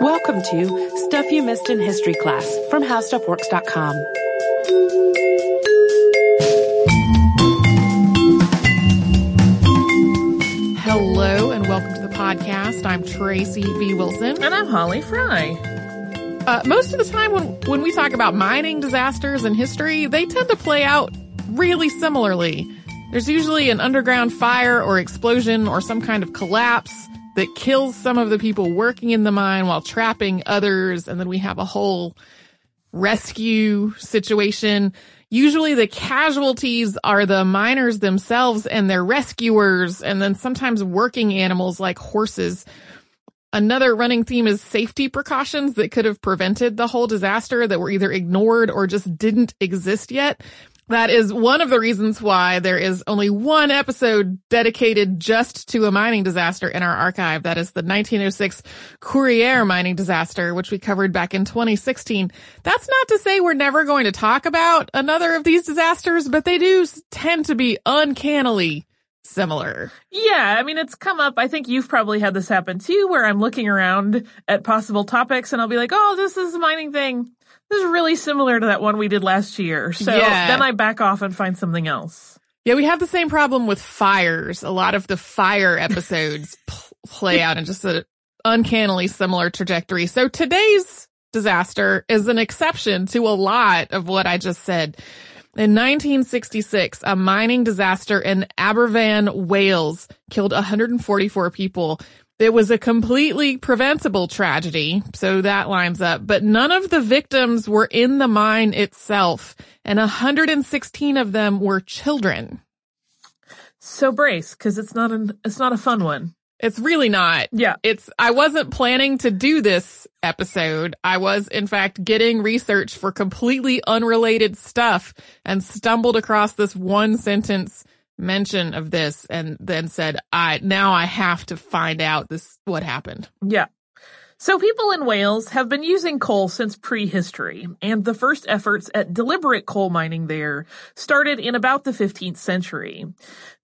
Welcome to Stuff You Missed in History Class from HowStuffWorks.com. Hello and welcome to the podcast. I'm Tracy V. Wilson. And I'm Holly Fry. Uh, most of the time when, when we talk about mining disasters in history, they tend to play out really similarly. There's usually an underground fire or explosion or some kind of collapse that kills some of the people working in the mine while trapping others. And then we have a whole rescue situation. Usually the casualties are the miners themselves and their rescuers, and then sometimes working animals like horses. Another running theme is safety precautions that could have prevented the whole disaster that were either ignored or just didn't exist yet. That is one of the reasons why there is only one episode dedicated just to a mining disaster in our archive. That is the 1906 Courrières mining disaster, which we covered back in 2016. That's not to say we're never going to talk about another of these disasters, but they do tend to be uncannily similar. Yeah, I mean, it's come up. I think you've probably had this happen too, where I'm looking around at possible topics and I'll be like, oh, this is a mining thing this is really similar to that one we did last year. So yeah. then I back off and find something else. Yeah, we have the same problem with fires. A lot of the fire episodes play out in just an uncannily similar trajectory. So today's disaster is an exception to a lot of what I just said. In 1966, a mining disaster in Aberfan, Wales killed 144 people it was a completely preventable tragedy, so that lines up, but none of the victims were in the mine itself, and 116 of them were children. So brace, because it's not an it's not a fun one. It's really not. Yeah. It's, I wasn't planning to do this episode. I was, in fact, getting research for completely unrelated stuff and stumbled across this one sentence mention of this and then said, I, now I have to find out this, what happened. Yeah. So people in Wales have been using coal since prehistory, and the first efforts at deliberate coal mining there started in about the 15th century.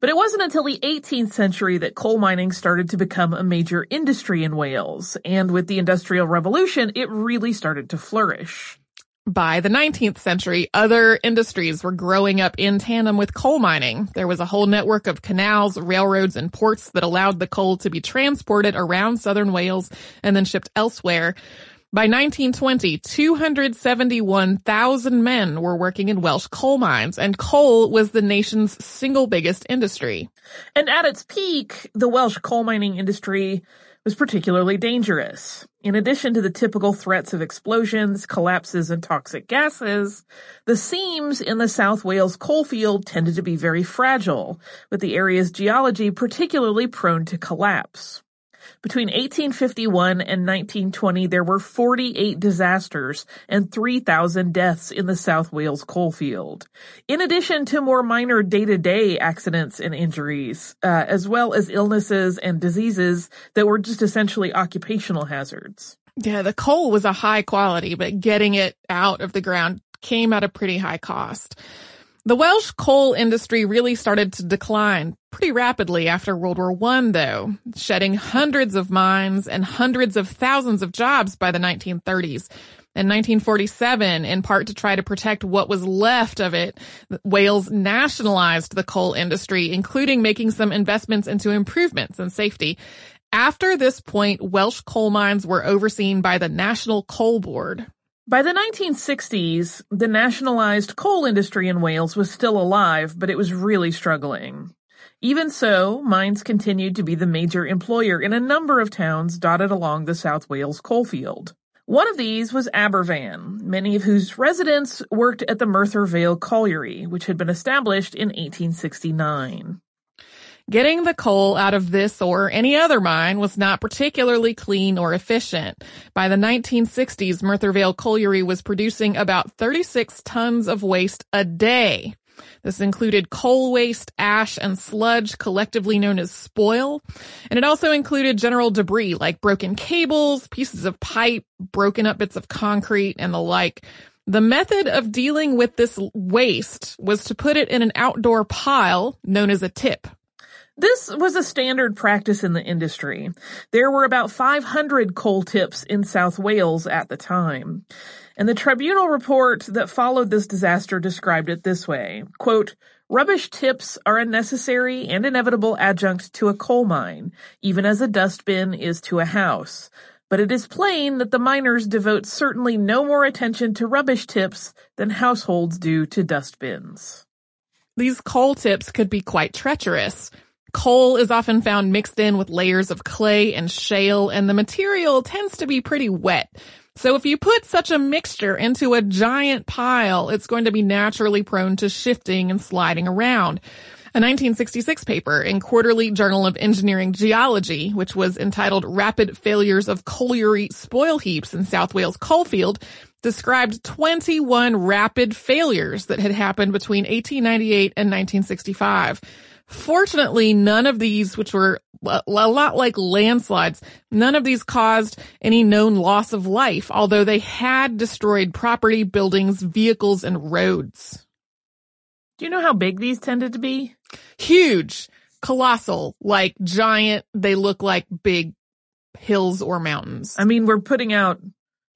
But it wasn't until the 18th century that coal mining started to become a major industry in Wales, and with the Industrial Revolution, it really started to flourish. By the 19th century, other industries were growing up in tandem with coal mining. There was a whole network of canals, railroads, and ports that allowed the coal to be transported around southern Wales and then shipped elsewhere. By 1920, 271,000 men were working in Welsh coal mines, and coal was the nation's single biggest industry. And at its peak, the Welsh coal mining industry was particularly dangerous. In addition to the typical threats of explosions, collapses, and toxic gases, the seams in the South Wales coalfield tended to be very fragile, with the area's geology particularly prone to collapse. Between 1851 and 1920, there were 48 disasters and 3,000 deaths in the South Wales coalfield. In addition to more minor day-to-day accidents and injuries, uh, as well as illnesses and diseases that were just essentially occupational hazards. Yeah, the coal was a high quality, but getting it out of the ground came at a pretty high cost. The Welsh coal industry really started to decline pretty rapidly after World War I, though, shedding hundreds of mines and hundreds of thousands of jobs by the 1930s. In 1947, in part to try to protect what was left of it, Wales nationalized the coal industry, including making some investments into improvements and safety. After this point, Welsh coal mines were overseen by the National Coal Board. By the 1960s, the nationalized coal industry in Wales was still alive, but it was really struggling. Even so, mines continued to be the major employer in a number of towns dotted along the South Wales coalfield. One of these was Aberfan, many of whose residents worked at the Merthyr Vale Colliery, which had been established in 1869. Getting the coal out of this or any other mine was not particularly clean or efficient. By the 1960s, Merthyr Vale Colliery was producing about 36 tons of waste a day. This included coal waste, ash, and sludge, collectively known as spoil. And it also included general debris like broken cables, pieces of pipe, broken up bits of concrete, and the like. The method of dealing with this waste was to put it in an outdoor pile known as a tip. This was a standard practice in the industry. There were about 500 coal tips in South Wales at the time. And the tribunal report that followed this disaster described it this way, quote, Rubbish tips are a necessary and inevitable adjunct to a coal mine, even as a dustbin is to a house. But it is plain that the miners devote certainly no more attention to rubbish tips than households do to dustbins. These coal tips could be quite treacherous. Coal is often found mixed in with layers of clay and shale, and the material tends to be pretty wet. So if you put such a mixture into a giant pile, it's going to be naturally prone to shifting and sliding around. A 1966 paper in Quarterly Journal of Engineering Geology, which was entitled Rapid Failures of Colliery Spoil Heaps in South Wales Coalfield, described 21 rapid failures that had happened between 1898 and 1965. Fortunately, none of these, which were a lot like landslides, none of these caused any known loss of life, although they had destroyed property, buildings, vehicles, and roads. Do you know how big these tended to be? Huge, colossal, like giant. They look like big hills or mountains. I mean, we're putting out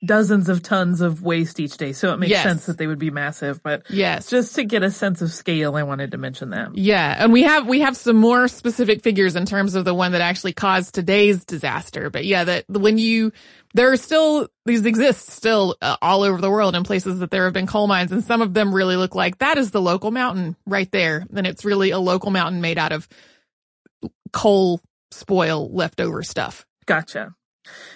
dozens of tons of waste each day. So it makes Yes. sense that they would be massive, but Yes. just to get a sense of scale, I wanted to mention them. Yeah, and we have we have some more specific figures in terms of the one that actually caused today's disaster. But yeah, that when you there are still these exist still uh, all over the world in places that there have been coal mines, and some of them really look like that is the local mountain right there, and it's really a local mountain made out of coal spoil leftover stuff. Gotcha.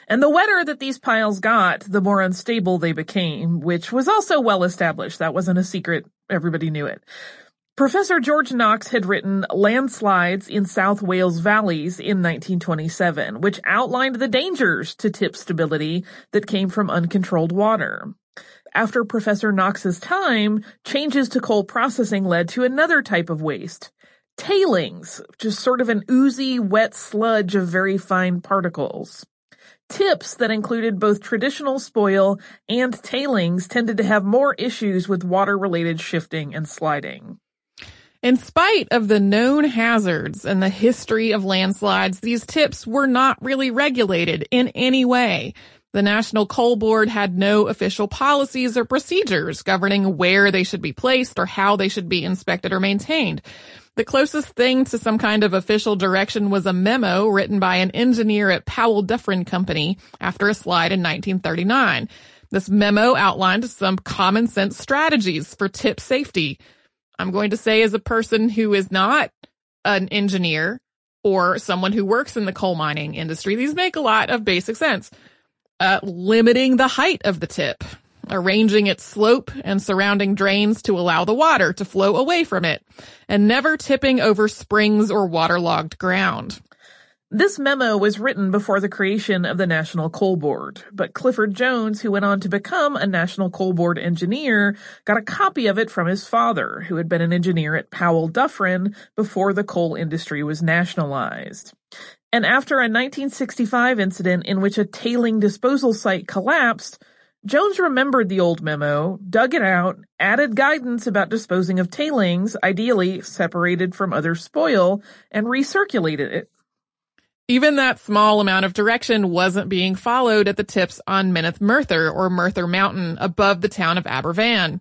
And the wetter that these piles got, the more unstable they became, which was also well established. That wasn't a secret. Everybody knew it. Professor George Knox had written Landslides in South Wales Valleys in 1927, which outlined the dangers to tip stability that came from uncontrolled water. After Professor Knox's time, changes to coal processing led to another type of waste. Tailings, just sort of an oozy, wet sludge of very fine particles. Tips that included both traditional spoil and tailings tended to have more issues with water-related shifting and sliding. In spite of the known hazards and the history of landslides, these tips were not really regulated in any way. The National Coal Board had no official policies or procedures governing where they should be placed or how they should be inspected or maintained. The closest thing to some kind of official direction was a memo written by an engineer at Powell Duffryn Company after a slide in 1939. This memo outlined some common sense strategies for tip safety. I'm going to say as a person who is not an engineer or someone who works in the coal mining industry, these make a lot of basic sense. Uh, limiting the height of the tip, arranging its slope and surrounding drains to allow the water to flow away from it, and never tipping over springs or waterlogged ground. This memo was written before the creation of the National Coal Board, but Clifford Jones, who went on to become a National Coal Board engineer, got a copy of it from his father, who had been an engineer at Powell Duffryn before the coal industry was nationalized. And after a 1965 incident in which a tailing disposal site collapsed, Jones remembered the old memo, dug it out, added guidance about disposing of tailings, ideally separated from other spoil, and recirculated it. Even that small amount of direction wasn't being followed at the tips on Mynydd Merthyr or Merthyr Mountain above the town of Aberfan.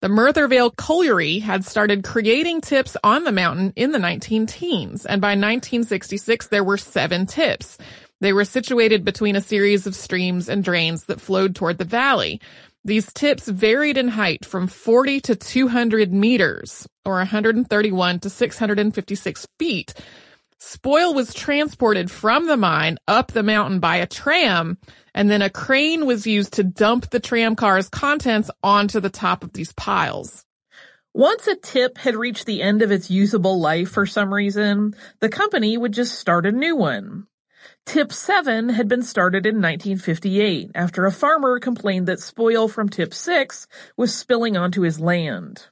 The Merthyrvale Colliery had started creating tips on the mountain in the 19 teens, and by 1966 there were seven tips. They were situated between a series of streams and drains that flowed toward the valley. These tips varied in height from 40 to 200 meters, or 131 to 656 feet. Spoil was transported from the mine up the mountain by a tram, and then a crane was used to dump the tram car's contents onto the top of these piles. Once a tip had reached the end of its usable life for some reason, the company would just start a new one. Tip 7 had been started in 1958 after a farmer complained that spoil from Tip 6 was spilling onto his land.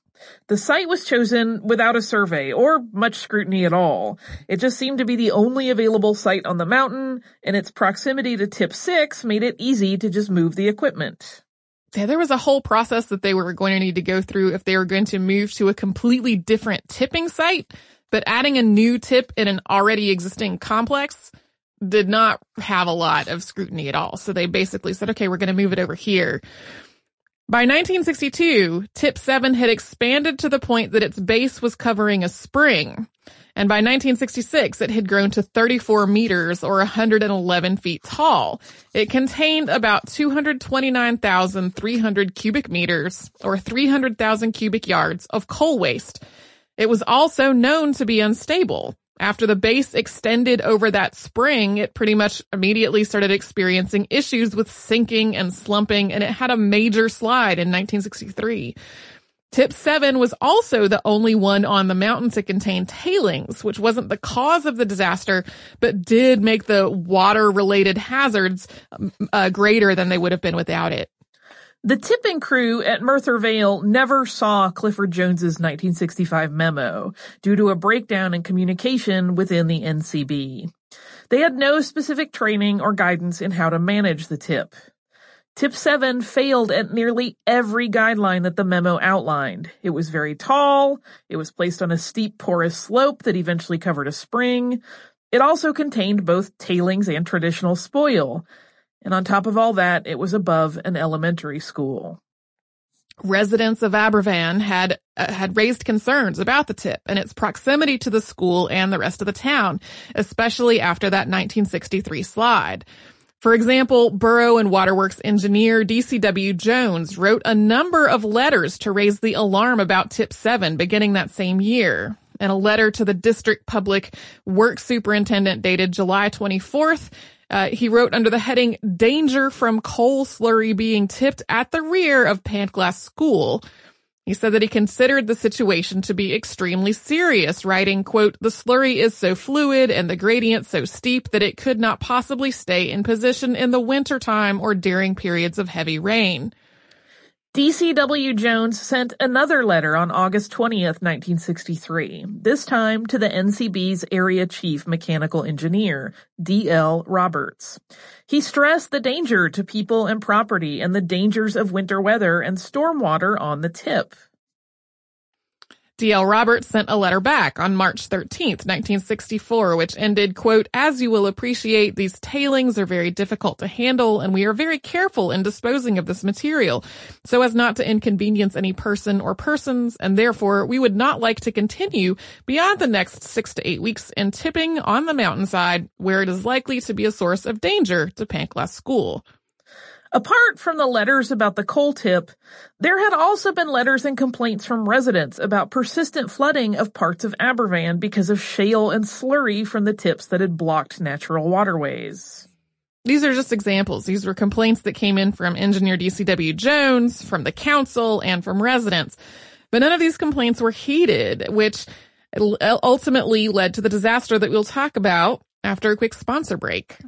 The site was chosen without a survey or much scrutiny at all. It just seemed to be the only available site on the mountain, and its proximity to Tip 6 made it easy to just move the equipment. Yeah, there was a whole process that they were going to need to go through if they were going to move to a completely different tipping site But adding a new tip in an already existing complex did not have a lot of scrutiny at all. So they basically said, okay, we're going to move it over here. By 1962, tip 7 had expanded to the point that its base was covering a spring. And by 1966, it had grown to 34 meters or 111 feet tall. It contained about 229,300 cubic meters or 300,000 cubic yards of coal waste. It was also known to be unstable. After the base extended over that spring, it pretty much immediately started experiencing issues with sinking and slumping, and it had a major slide in 1963. Tip 7 was also the only one on the mountain to contain tailings, which wasn't the cause of the disaster, but did make the water related hazards uh, greater than they would have been without it. The tipping crew at Merthyr Vale never saw Clifford Jones's 1965 memo due to a breakdown in communication within the NCB. They had no specific training or guidance in how to manage the tip. Tip 7 failed at nearly every guideline that the memo outlined. It was very tall, it was placed on a steep porous slope that eventually covered a spring. It also contained both tailings and traditional spoil, and on top of all that, it was above an elementary school. Residents of Aberfan had uh, had raised concerns about the tip and its proximity to the school and the rest of the town, especially after that 1963 slide. For example, Borough and Waterworks engineer DCW Jones wrote a number of letters to raise the alarm about tip 7 beginning that same year. And a letter to the district public works superintendent dated July 24th uh, he wrote under the heading Danger from Coal Slurry Being Tipped at the Rear of Pantglas School. He said that he considered the situation to be extremely serious, writing, quote, the slurry is so fluid and the gradient so steep that it could not possibly stay in position in the wintertime or during periods of heavy rain. DCW Jones sent another letter on August 20th, 1963, this time to the NCB's Area Chief Mechanical Engineer, D.L. Roberts. He stressed the danger to people and property and the dangers of winter weather and stormwater on the tip. D.L. Roberts sent a letter back on March 13th, 1964, which ended, quote, as you will appreciate, these tailings are very difficult to handle and we are very careful in disposing of this material so as not to inconvenience any person or persons and therefore we would not like to continue beyond the next six to eight weeks in tipping on the mountainside where it is likely to be a source of danger to Pantglas School. Apart from the letters about the coal tip, there had also been letters and complaints from residents about persistent flooding of parts of Aberfan because of shale and slurry from the tips that had blocked natural waterways. These are just examples. These were complaints that came in from engineer DCW Jones, from the council, and from residents. But none of these complaints were heeded, which ultimately led to the disaster that we'll talk about after a quick sponsor break.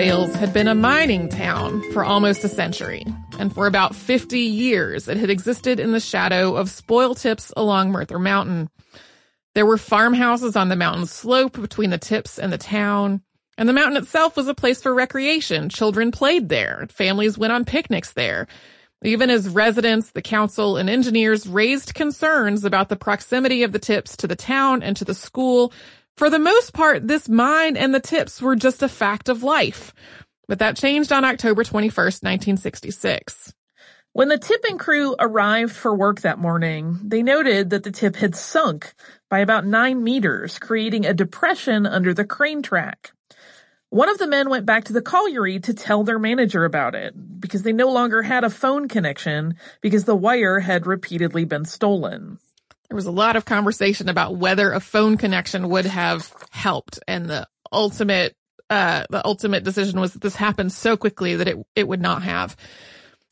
Wales had been a mining town for almost a century, and for about 50 years it had existed in the shadow of spoil tips along Merthyr Mountain. There were farmhouses on the mountain slope between the tips and the town, and the mountain itself was a place for recreation. Children played there, families went on picnics there. Even as residents, the council, and engineers raised concerns about the proximity of the tips to the town and to the school, for the most part, this mine and the tips were just a fact of life. But that changed on October 21st, 1966. When the tipping crew arrived for work that morning, they noted that the tip had sunk by about nine meters, creating a depression under the crane track. One of the men went back to the colliery to tell their manager about it because they no longer had a phone connection because the wire had repeatedly been stolen there was a lot of conversation about whether a phone connection would have helped and the ultimate uh, the ultimate decision was that this happened so quickly that it it would not have.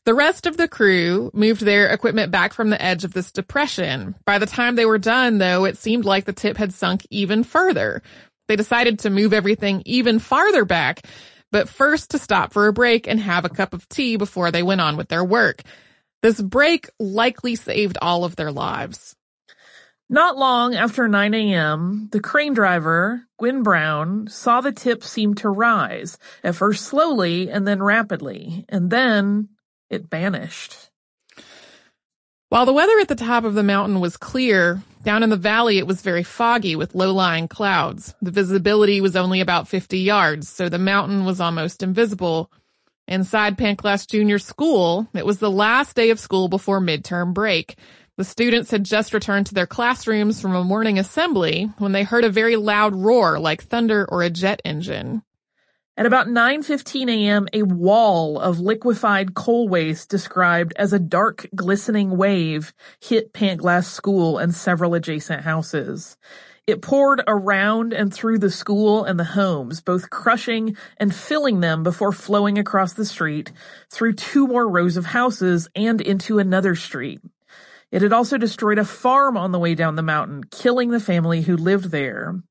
The rest of the crew moved their equipment back from the edge of this depression. By the time they were done, though, it seemed like the tip had sunk even further. They decided to move everything even farther back, but first to stop for a break and have a cup of tea before they went on with their work. This break likely saved all of their lives. Not long after 9 a.m., the crane driver, Gwyn Brown, saw the tip seem to rise, at first slowly and then rapidly, and then it vanished. While the weather at the top of the mountain was clear, down in the valley it was very foggy with low-lying clouds. The visibility was only about 50 yards, so the mountain was almost invisible. Inside Pantglas Junior School, it was the last day of school before midterm break. The students had just returned to their classrooms from a morning assembly when they heard a very loud roar like thunder or a jet engine. At about 9:15 a.m., a wall of liquefied coal waste described as a dark glistening wave hit Pantglas School and several adjacent houses. It poured around and through the school and the homes, both crushing and filling them before flowing across the street, through two more rows of houses and into another street. It had also destroyed a farm on the way down the mountain, killing the family who lived there.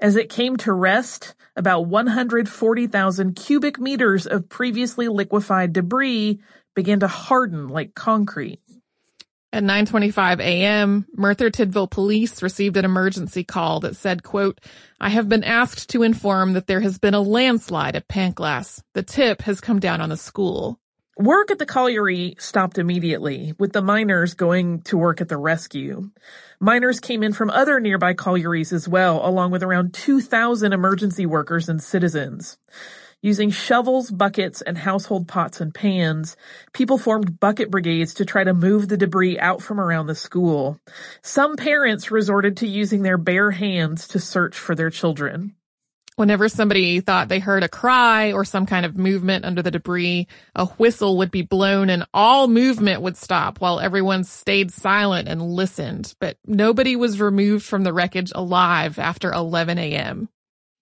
As it came to rest, about 140,000 cubic meters of previously liquefied debris began to harden like concrete. At 9:25 a.m., Merthyr Tydfil police received an emergency call that said, quote, I have been asked to inform that there has been a landslide at Pantglas. The tip has come down on the school. Work at the colliery stopped immediately, with the miners going to work at the rescue. Miners came in from other nearby collieries as well, along with around 2,000 emergency workers and citizens. Using shovels, buckets, and household pots and pans, people formed bucket brigades to try to move the debris out from around the school. Some parents resorted to using their bare hands to search for their children. Whenever somebody thought they heard a cry or some kind of movement under the debris, a whistle would be blown and all movement would stop while everyone stayed silent and listened. But nobody was removed from the wreckage alive after 11 a.m.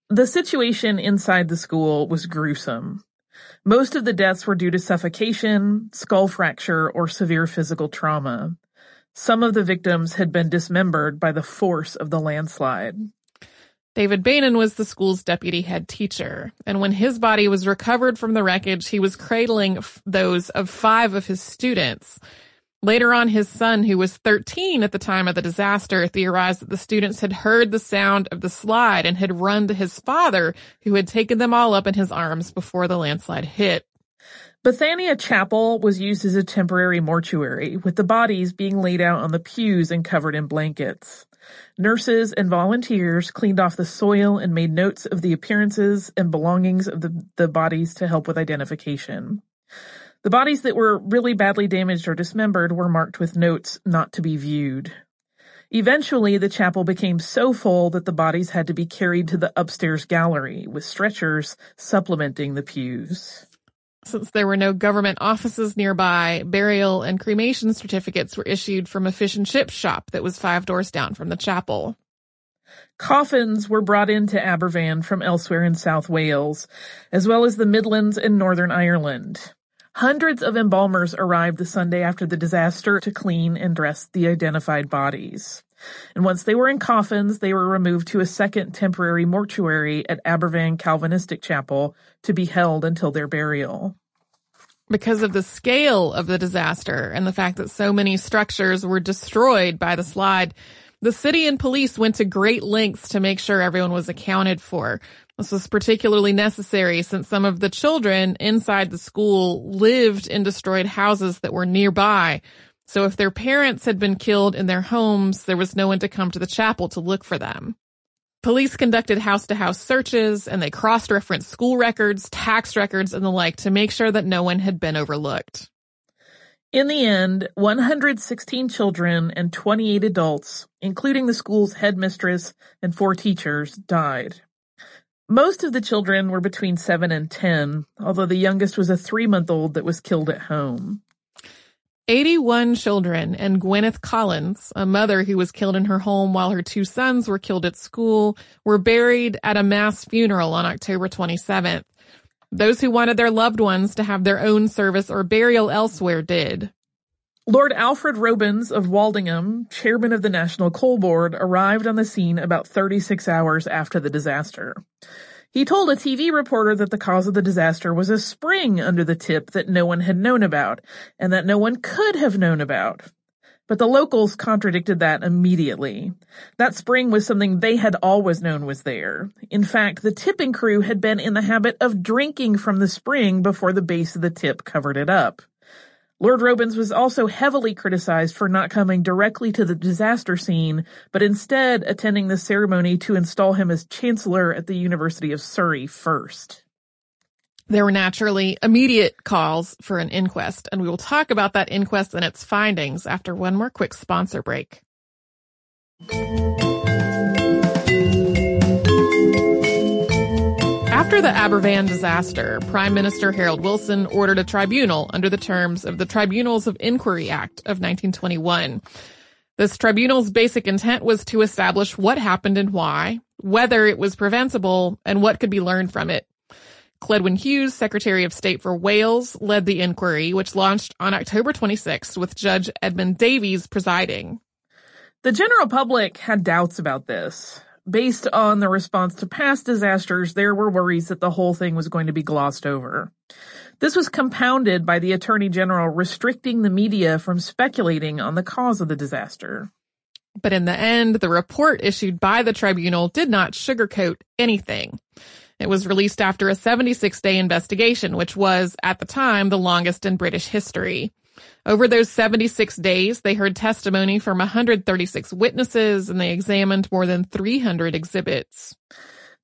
The situation inside the school was gruesome. Most of the deaths were due to suffocation, skull fracture, or severe physical trauma. Some of the victims had been dismembered by the force of the landslide. David Beynon was the school's deputy head teacher, and when his body was recovered from the wreckage, he was cradling f- those of five of his students. Later on, his son, who was 13 at the time of the disaster, theorized that the students had heard the sound of the slide and had run to his father, who had taken them all up in his arms before the landslide hit. Bethania Chapel was used as a temporary mortuary, with the bodies being laid out on the pews and covered in blankets. Nurses and volunteers cleaned off the soil and made notes of the appearances and belongings of the, the bodies to help with identification. The bodies that were really badly damaged or dismembered were marked with notes not to be viewed. Eventually, the chapel became so full that the bodies had to be carried to the upstairs gallery, with stretchers supplementing the pews. Since there were no government offices nearby, burial and cremation certificates were issued from a fish and chip shop that was five doors down from the chapel. Coffins were brought into Aberfan from elsewhere in South Wales, as well as the Midlands and Northern Ireland. Hundreds of embalmers arrived the Sunday after the disaster to clean and dress the identified bodies. And once they were in coffins, they were removed to a second temporary mortuary at Aberfan Calvinistic Chapel to be held until their burial. Because of the scale of the disaster and the fact that so many structures were destroyed by the slide, the city and police went to great lengths to make sure everyone was accounted for. This was particularly necessary since some of the children inside the school lived in destroyed houses that were nearby, so if their parents had been killed in their homes, there was no one to come to the chapel to look for them. Police conducted house to house searches and they cross-referenced school records, tax records, and the like to make sure that no one had been overlooked. In the end, 116 children and 28 adults, including the school's headmistress and four teachers, died. Most of the children were between 7 and 10, although the youngest was a three month old that was killed at home. 81 children and Gwyneth Collins, a mother who was killed in her home while her two sons were killed at school, were buried at a mass funeral on October 27th. Those who wanted their loved ones to have their own service or burial elsewhere did. Lord Alfred Robens of Woldingham, chairman of the National Coal Board, arrived on the scene about 36 hours after the disaster. He told a TV reporter that the cause of the disaster was a spring under the tip that no one had known about, and that no one could have known about. But the locals contradicted that immediately. That spring was something they had always known was there. In fact, the tipping crew had been in the habit of drinking from the spring before the base of the tip covered it up. Lord Robens was also heavily criticized for not coming directly to the disaster scene, but instead attending the ceremony to install him as Chancellor at the University of Surrey first. There were naturally immediate calls for an inquest, and we will talk about that inquest and its findings after one more quick sponsor break. After the Aberfan disaster, Prime Minister Harold Wilson ordered a tribunal under the terms of the Tribunals of Inquiry Act of 1921. This tribunal's basic intent was to establish what happened and why, whether it was preventable, and what could be learned from it. Cledwyn Hughes, Secretary of State for Wales, led the inquiry, which launched on October 26th with Judge Edmund Davies presiding. The general public had doubts about this. Based on the response to past disasters, there were worries that the whole thing was going to be glossed over. This was compounded by the Attorney General restricting the media from speculating on the cause of the disaster. But in the end, the report issued by the tribunal did not sugarcoat anything. It was released after a 76 day investigation, which was, at the time, the longest in British history. Over those 76 days, they heard testimony from 136 witnesses and they examined more than 300 exhibits.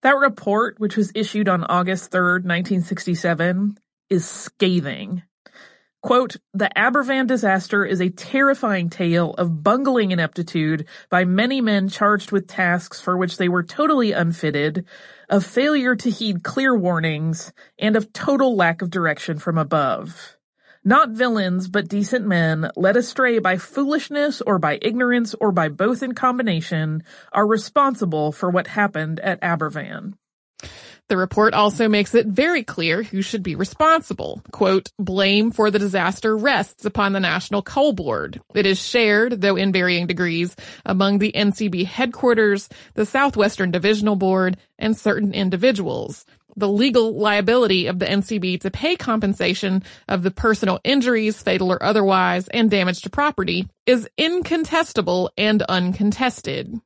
That report, which was issued on August 3rd, 1967, is scathing. Quote, the Aberfan disaster is a terrifying tale of bungling ineptitude by many men charged with tasks for which they were totally unfitted, of failure to heed clear warnings, and of total lack of direction from above. Not villains, but decent men, led astray by foolishness or by ignorance or by both in combination, are responsible for what happened at Aberfan. The report also makes it very clear who should be responsible. Quote, blame for the disaster rests upon the National Coal Board. It is shared, though in varying degrees, among the NCB headquarters, the Southwestern Divisional Board, and certain individuals the legal liability of the NCB to pay compensation of the personal injuries, fatal or otherwise, and damage to property is incontestable and uncontested.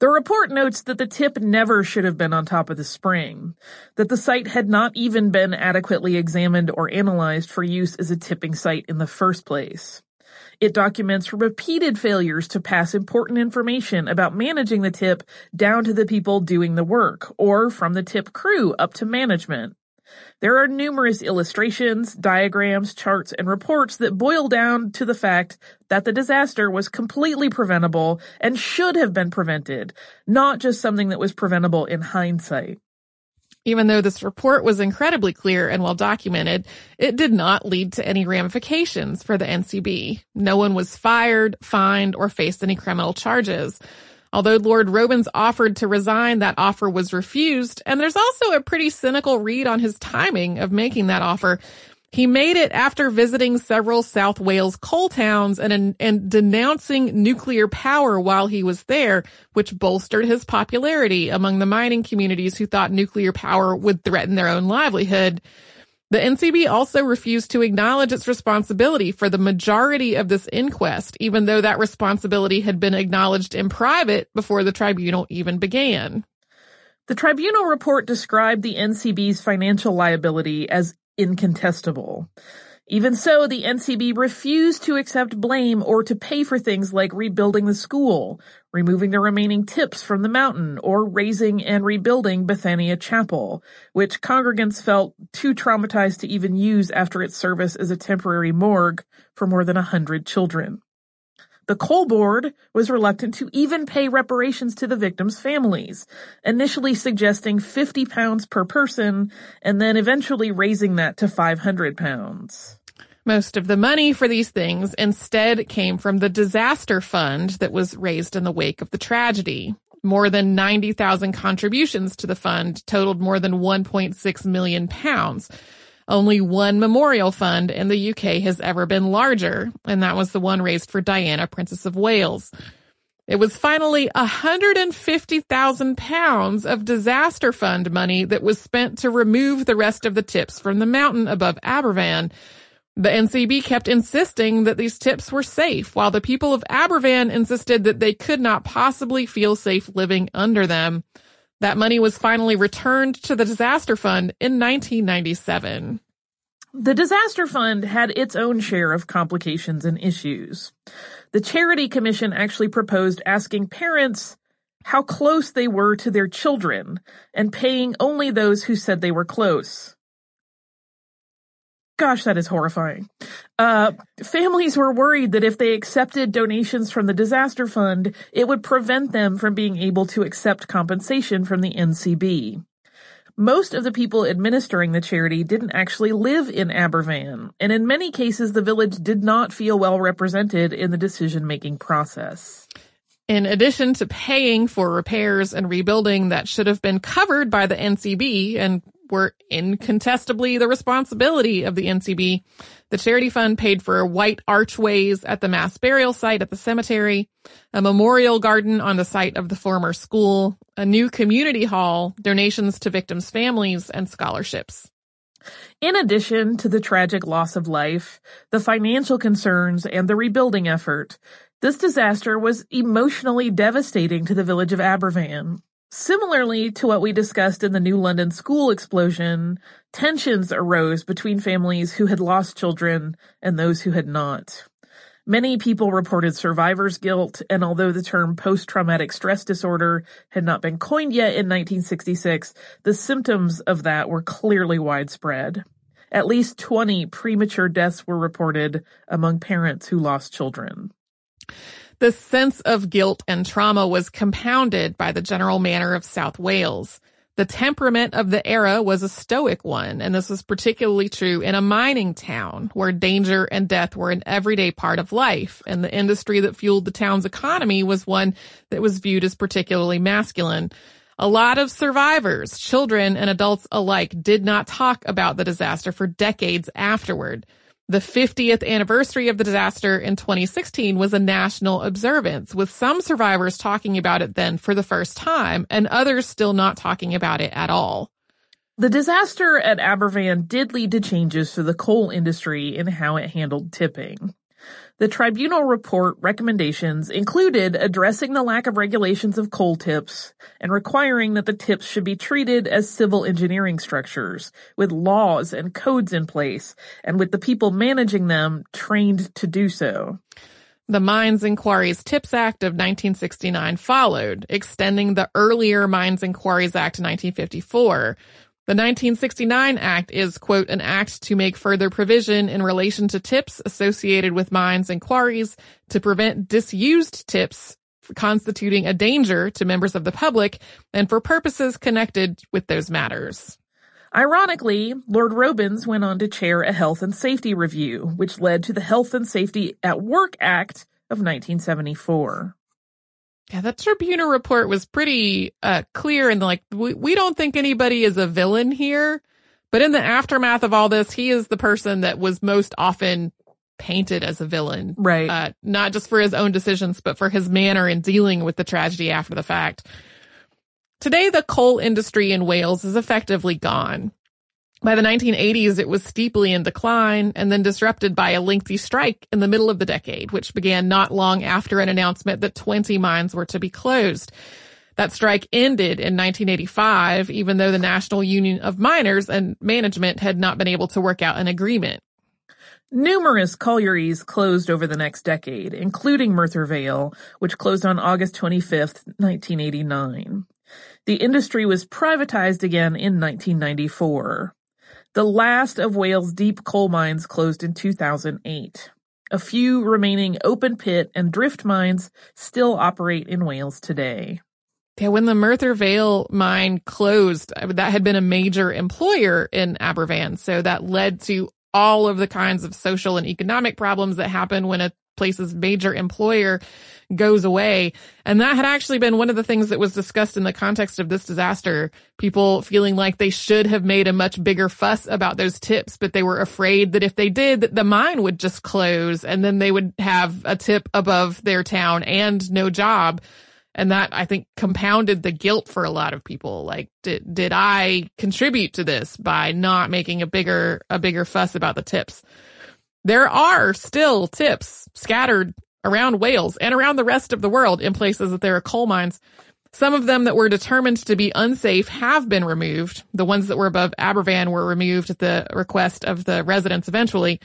The report notes that the tip never should have been on top of the spring, that the site had not even been adequately examined or analyzed for use as a tipping site in the first place. It documents repeated failures to pass important information about managing the tip down to the people doing the work, or from the tip crew up to management. There are numerous illustrations, diagrams, charts, and reports that boil down to the fact that the disaster was completely preventable and should have been prevented, not just something that was preventable in hindsight. Even though this report was incredibly clear and well documented, it did not lead to any ramifications for the NCB. No one was fired, fined, or faced any criminal charges. Although Lord Robens offered to resign, that offer was refused, and there's also a pretty cynical read on his timing of making that offer. He made it after visiting several South Wales coal towns and, and denouncing nuclear power while he was there, which bolstered his popularity among the mining communities who thought nuclear power would threaten their own livelihood. The NCB also refused to acknowledge its responsibility for the majority of this inquest, even though that responsibility had been acknowledged in private before the tribunal even began. The tribunal report described the NCB's financial liability as incontestable. Even so, the NCB refused to accept blame or to pay for things like rebuilding the school, removing the remaining tips from the mountain, or raising and rebuilding Bethania Chapel, which congregants felt too traumatized to even use after its service as a temporary morgue for more than a hundred children. The coal board was reluctant to even pay reparations to the victims' families, initially suggesting 50 pounds per person and then eventually raising that to 500 pounds. Most of the money for these things instead came from the disaster fund that was raised in the wake of the tragedy. More than 90,000 contributions to the fund totaled more than 1.6 million pounds. Only one memorial fund in the UK has ever been larger, and that was the one raised for Diana, Princess of Wales. It was finally 150,000 pounds of disaster fund money that was spent to remove the rest of the tips from the mountain above Aberfan. The NCB kept insisting that these tips were safe, while the people of Aberfan insisted that they could not possibly feel safe living under them. That money was finally returned to the disaster fund in 1997. The disaster fund had its own share of complications and issues. The Charity Commission actually proposed asking parents how close they were to their children and paying only those who said they were close. Gosh, that is horrifying. Uh, families were worried that if they accepted donations from the disaster fund, it would prevent them from being able to accept compensation from the NCB. Most of the people administering the charity didn't actually live in Aberfan, and in many cases the village did not feel well represented in the decision-making process. In addition to paying for repairs and rebuilding that should have been covered by the NCB and were incontestably the responsibility of the NCB, the charity fund paid for white archways at the mass burial site at the cemetery, a memorial garden on the site of the former school, a new community hall, donations to victims' families, and scholarships. In addition to the tragic loss of life, the financial concerns, and the rebuilding effort, this disaster was emotionally devastating to the village of Aberfan. Similarly to what we discussed in the New London school explosion, tensions arose between families who had lost children and those who had not. Many people reported survivor's guilt, and although the term post-traumatic stress disorder had not been coined yet in 1966, the symptoms of that were clearly widespread. At least 20 premature deaths were reported among parents who lost children. The sense of guilt and trauma was compounded by the general manner of South Wales. The temperament of the era was a stoic one, and this was particularly true in a mining town where danger and death were an everyday part of life, and the industry that fueled the town's economy was one that was viewed as particularly masculine. A lot of survivors, children and adults alike, did not talk about the disaster for decades afterward. The 50th anniversary of the disaster in 2016 was a national observance, with some survivors talking about it then for the first time and others still not talking about it at all. The disaster at Aberfan did lead to changes for the coal industry in how it handled tipping. The tribunal report recommendations included addressing the lack of regulations of coal tips and requiring that the tips should be treated as civil engineering structures with laws and codes in place and with the people managing them trained to do so. The Mines and Quarries Tips Act of 1969 followed, extending the earlier Mines and Quarries Act 1954, the 1969 Act is, quote, an act to make further provision in relation to tips associated with mines and quarries to prevent disused tips constituting a danger to members of the public and for purposes connected with those matters. Ironically, Lord Robens went on to chair a health and safety review, which led to the Health and Safety at Work Act of 1974. Yeah, that tribunal report was pretty uh, clear and like we, we don't think anybody is a villain here. But in the aftermath of all this, he is the person that was most often painted as a villain. Right. Uh, not just for his own decisions, but for his manner in dealing with the tragedy after the fact. Today, the coal industry in Wales is effectively gone. By the 1980s, it was steeply in decline and then disrupted by a lengthy strike in the middle of the decade, which began not long after an announcement that 20 mines were to be closed. That strike ended in 1985, even though the National Union of Miners and management had not been able to work out an agreement. Numerous collieries closed over the next decade, including Merthyr Vale, which closed on August 25, 1989. The industry was privatized again in 1994. The last of Wales' deep coal mines closed in 2008. A few remaining open pit and drift mines still operate in Wales today. Yeah, when the Merthyr Vale mine closed, that had been a major employer in Aberfan. So that led to all of the kinds of social and economic problems that happen when a place's major employer goes away. And that had actually been one of the things that was discussed in the context of this disaster. People feeling like they should have made a much bigger fuss about those tips, but they were afraid that if they did, that the mine would just close and then they would have a tip above their town and no job. And that I think compounded the guilt for a lot of people. Like, did, did I contribute to this by not making a bigger, a bigger fuss about the tips? There are still tips scattered around Wales and around the rest of the world in places that there are coal mines. Some of them that were determined to be unsafe have been removed. The ones that were above Aberfan were removed at the request of the residents eventually.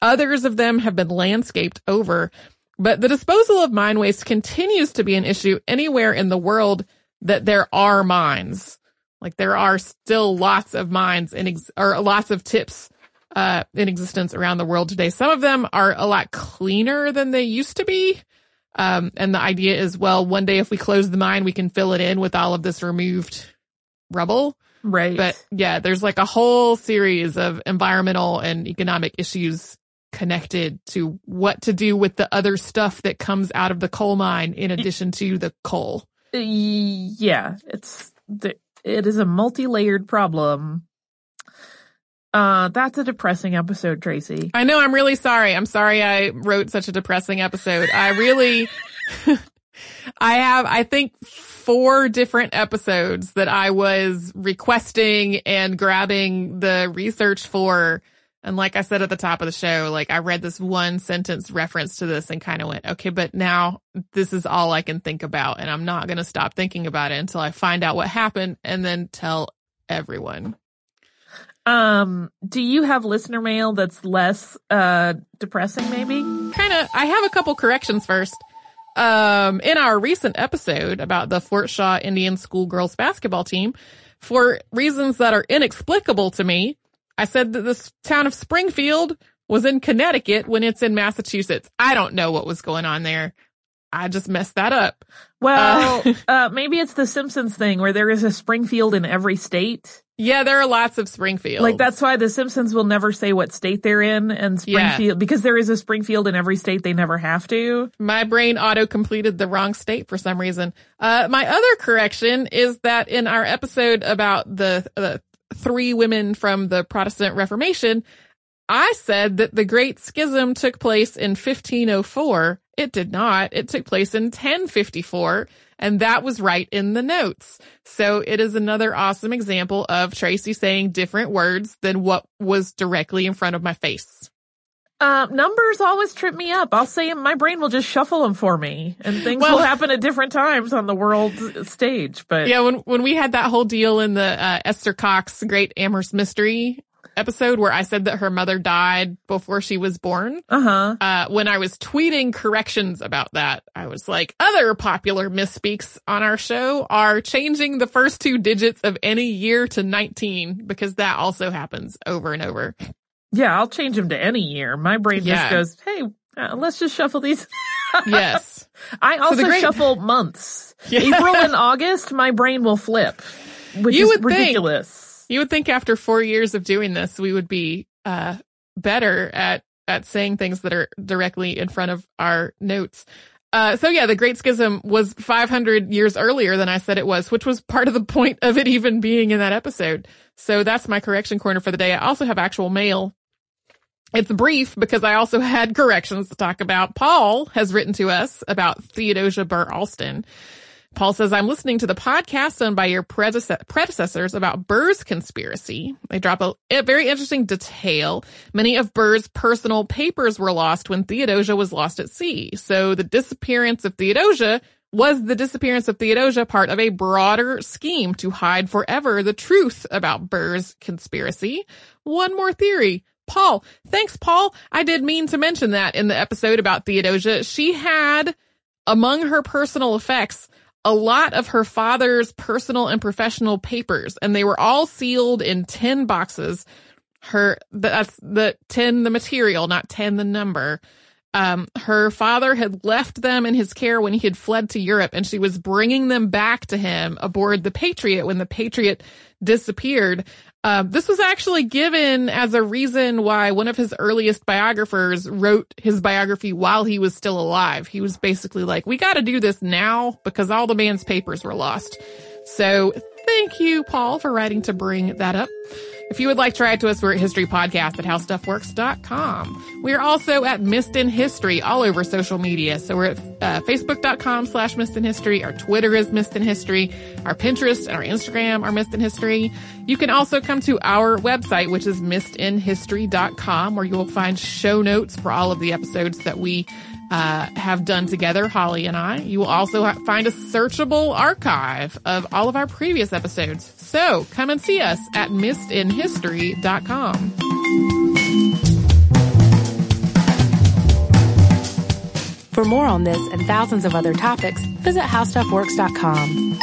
Others of them have been landscaped over. But the disposal of mine waste continues to be an issue anywhere in the world that there are mines. Like there are still lots of mines and ex- or lots of tips uh, in existence around the world today. Some of them are a lot cleaner than they used to be. Um, and the idea is, well, one day if we close the mine, we can fill it in with all of this removed rubble. Right. But yeah, there's like a whole series of environmental and economic issues connected to what to do with the other stuff that comes out of the coal mine in addition to the coal. Yeah, it's it is a multi-layered problem. Uh, that's a depressing episode, Tracy. I know. I'm really sorry. I'm sorry I wrote such a depressing episode. I really, I have, I think four different episodes that I was requesting and grabbing the research for. And like I said at the top of the show, like I read this one sentence reference to this and kind of went, okay, but now this is all I can think about and I'm not going to stop thinking about it until I find out what happened and then tell everyone. Um, do you have listener mail that's less uh depressing maybe? Kind of I have a couple corrections first. Um in our recent episode about the Fort Shaw Indian School girls basketball team, for reasons that are inexplicable to me, I said that this town of Springfield was in Connecticut when it's in Massachusetts. I don't know what was going on there. I just messed that up. Well, uh, uh, maybe it's the Simpsons thing where there is a Springfield in every state. Yeah, there are lots of Springfield. Like that's why the Simpsons will never say what state they're in and Springfield yeah. because there is a Springfield in every state they never have to. My brain auto completed the wrong state for some reason. Uh, my other correction is that in our episode about the, the three women from the Protestant Reformation, I said that the Great Schism took place in 1504 it did not. It took place in 1054 and that was right in the notes. So it is another awesome example of Tracy saying different words than what was directly in front of my face. Uh, numbers always trip me up. I'll say my brain will just shuffle them for me and things well, will happen at different times on the world stage. But yeah, when, when we had that whole deal in the, uh, Esther Cox Great Amherst Mystery, episode where I said that her mother died before she was born. Uh-huh. Uh, when I was tweeting corrections about that, I was like, other popular misspeaks on our show are changing the first two digits of any year to 19 because that also happens over and over. Yeah, I'll change them to any year. My brain yeah. just goes, hey, uh, let's just shuffle these. yes. I also so great- shuffle months. Yeah. April and August, my brain will flip, which you is ridiculous. Think you would think after four years of doing this, we would be uh, better at at saying things that are directly in front of our notes. Uh, so yeah, the Great Schism was 500 years earlier than I said it was, which was part of the point of it even being in that episode. So that's my correction corner for the day. I also have actual mail. It's brief because I also had corrections to talk about. Paul has written to us about Theodosia Burr Alston. Paul says, I'm listening to the podcast done by your predecessors about Burr's conspiracy. They drop a, very interesting detail. Many of Burr's personal papers were lost when Theodosia was lost at sea. So the disappearance of Theodosia was the disappearance of Theodosia part of a broader scheme to hide forever the truth about Burr's conspiracy. One more theory. Paul. Thanks, Paul. I did mean to mention that in the episode about Theodosia. She had among her personal effects a lot of her father's personal and professional papers, and they were all sealed in 10 boxes. Her, that's the 10, the material, not 10, the number. Um, her father had left them in his care when he had fled to Europe and she was bringing them back to him aboard the Patriot when the Patriot disappeared. Uh, this was actually given as a reason why one of his earliest biographers wrote his biography while he was still alive. He was basically like, we got to do this now because all the man's papers were lost. So thank you, Paul, for writing to bring that up. If you would like to write to us, we're at historypodcast at howstuffworks.com. We are also at Missed in History all over social media. So we're at uh, facebook.com slash Missed in History. Our Twitter is Missed in History. Our Pinterest and our Instagram are Missed in History. You can also come to our website, which is missedinhistory.com, where you will find show notes for all of the episodes that we uh, have done together, Holly and I. You will also find a searchable archive of all of our previous episodes. So come and see us at missedinhistory.com. For more on this and thousands of other topics, visit howstuffworks.com.